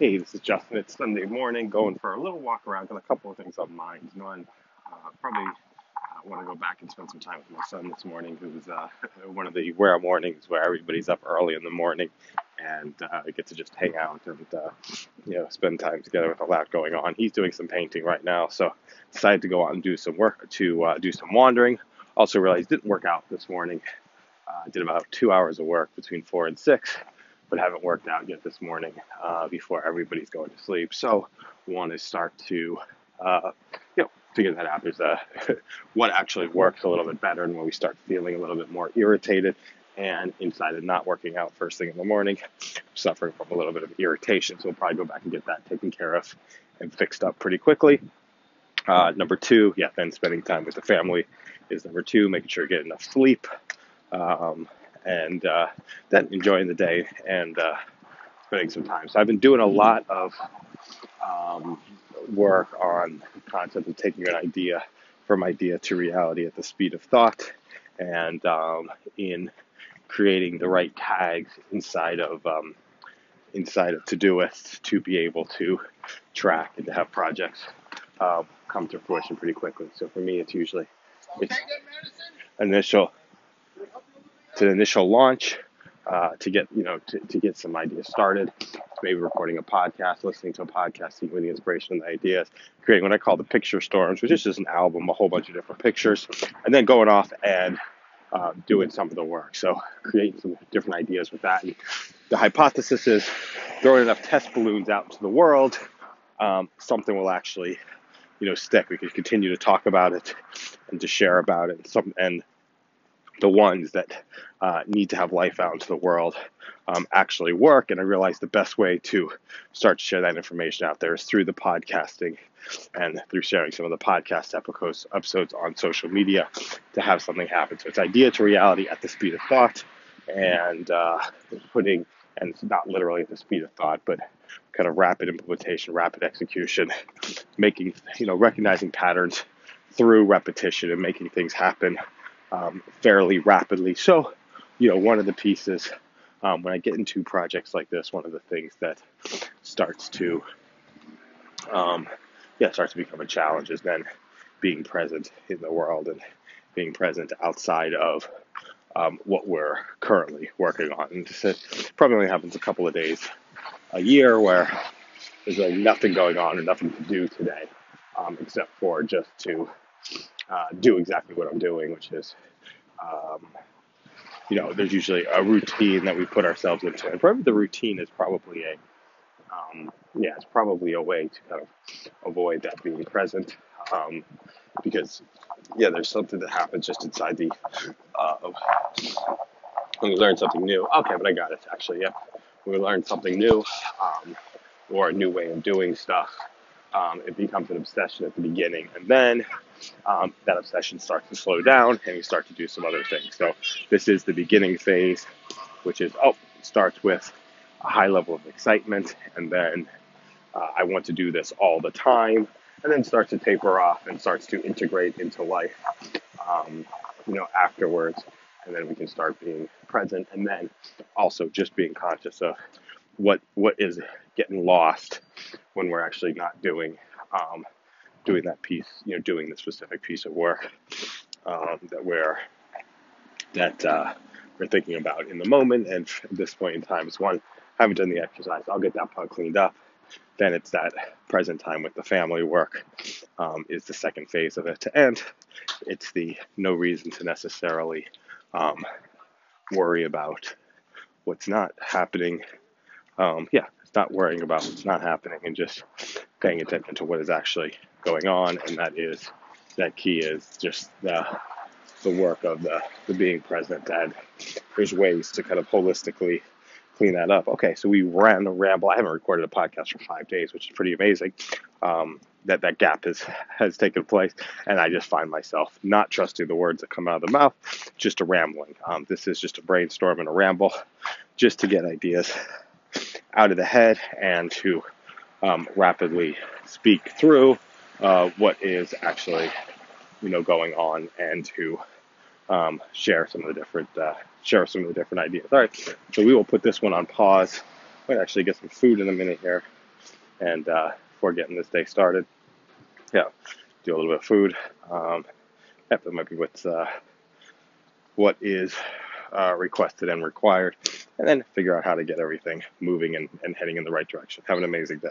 Hey, this is Justin. It's Sunday morning, going for a little walk around. Got a couple of things on mind. One, uh, probably uh, want to go back and spend some time with my son this morning, who's uh, one of the rare mornings where everybody's up early in the morning and uh, get to just hang out and uh, you know spend time together with a lot going on. He's doing some painting right now, so decided to go out and do some work to uh, do some wandering. Also realized didn't work out this morning. Uh, did about two hours of work between four and six but haven't worked out yet this morning uh, before everybody's going to sleep. So want to start to, uh, you know, figure that out. There's a what actually works a little bit better, and when we start feeling a little bit more irritated and inside of not working out first thing in the morning, suffering from a little bit of irritation. So we'll probably go back and get that taken care of and fixed up pretty quickly. Uh, number two, yeah, then spending time with the family is number two, making sure you get enough sleep. Um, and uh, then enjoying the day and uh, spending some time. So I've been doing a lot of um, work on the concept of taking an idea from idea to reality at the speed of thought, and um, in creating the right tags inside of um, inside of Todoist to be able to track and to have projects uh, come to fruition pretty quickly. So for me, it's usually it's initial to the initial launch, uh, to get you know to, to get some ideas started. Maybe recording a podcast, listening to a podcast, seeing the inspiration and the ideas, creating what I call the picture storms, which is just an album, a whole bunch of different pictures, and then going off and uh, doing some of the work. So creating some different ideas with that. And the hypothesis is throwing enough test balloons out into the world, um, something will actually you know stick. We can continue to talk about it and to share about it. Some and the ones that uh, need to have life out into the world um, actually work. And I realized the best way to start to share that information out there is through the podcasting and through sharing some of the podcast episodes on social media to have something happen. So it's idea to reality at the speed of thought and uh, putting, and it's not literally at the speed of thought, but kind of rapid implementation, rapid execution, making, you know, recognizing patterns through repetition and making things happen um, fairly rapidly. So, you know, one of the pieces um, when I get into projects like this, one of the things that starts to, um, yeah, starts to become a challenge is then being present in the world and being present outside of um, what we're currently working on. And it probably only happens a couple of days a year where there's like nothing going on and nothing to do today, um, except for just to uh, do exactly what I'm doing, which is, um, you know, there's usually a routine that we put ourselves into. And probably the routine is probably a, um, yeah, it's probably a way to kind of avoid that being present. Um, because, yeah, there's something that happens just inside the, uh, when we learn something new. Okay, but I got it actually, yeah. When we learn something new, um, or a new way of doing stuff, um, it becomes an obsession at the beginning. And then um, that obsession starts to slow down and you start to do some other things. So this is the beginning phase, which is, oh, it starts with a high level of excitement. And then uh, I want to do this all the time. And then starts to taper off and starts to integrate into life, um, you know, afterwards. And then we can start being present and then also just being conscious of what what is getting lost when we're actually not doing um, doing that piece, you know, doing the specific piece of work um, that we're that uh, we're thinking about in the moment. And at this point in time, it's one I haven't done the exercise. I'll get that part cleaned up. Then it's that present time with the family work um, is the second phase of it, and it's the no reason to necessarily um, worry about what's not happening. Um, yeah, not worrying about what's not happening and just paying attention to what is actually going on. And that is, that key is just the, the work of the, the being present. And there's ways to kind of holistically clean that up. Okay, so we ran the ramble. I haven't recorded a podcast for five days, which is pretty amazing. Um, that that gap has has taken place, and I just find myself not trusting the words that come out of the mouth, just a rambling. Um, this is just a brainstorm and a ramble, just to get ideas out of the head and to um, rapidly speak through uh, what is actually you know going on and to um, share some of the different uh, share some of the different ideas. All right, so we will put this one on pause. Might actually get some food in a minute here. and uh, before getting this day started, yeah, do a little bit of food. Um, yeah, that might be what's uh, what is uh, requested and required, and then figure out how to get everything moving and, and heading in the right direction. Have an amazing day.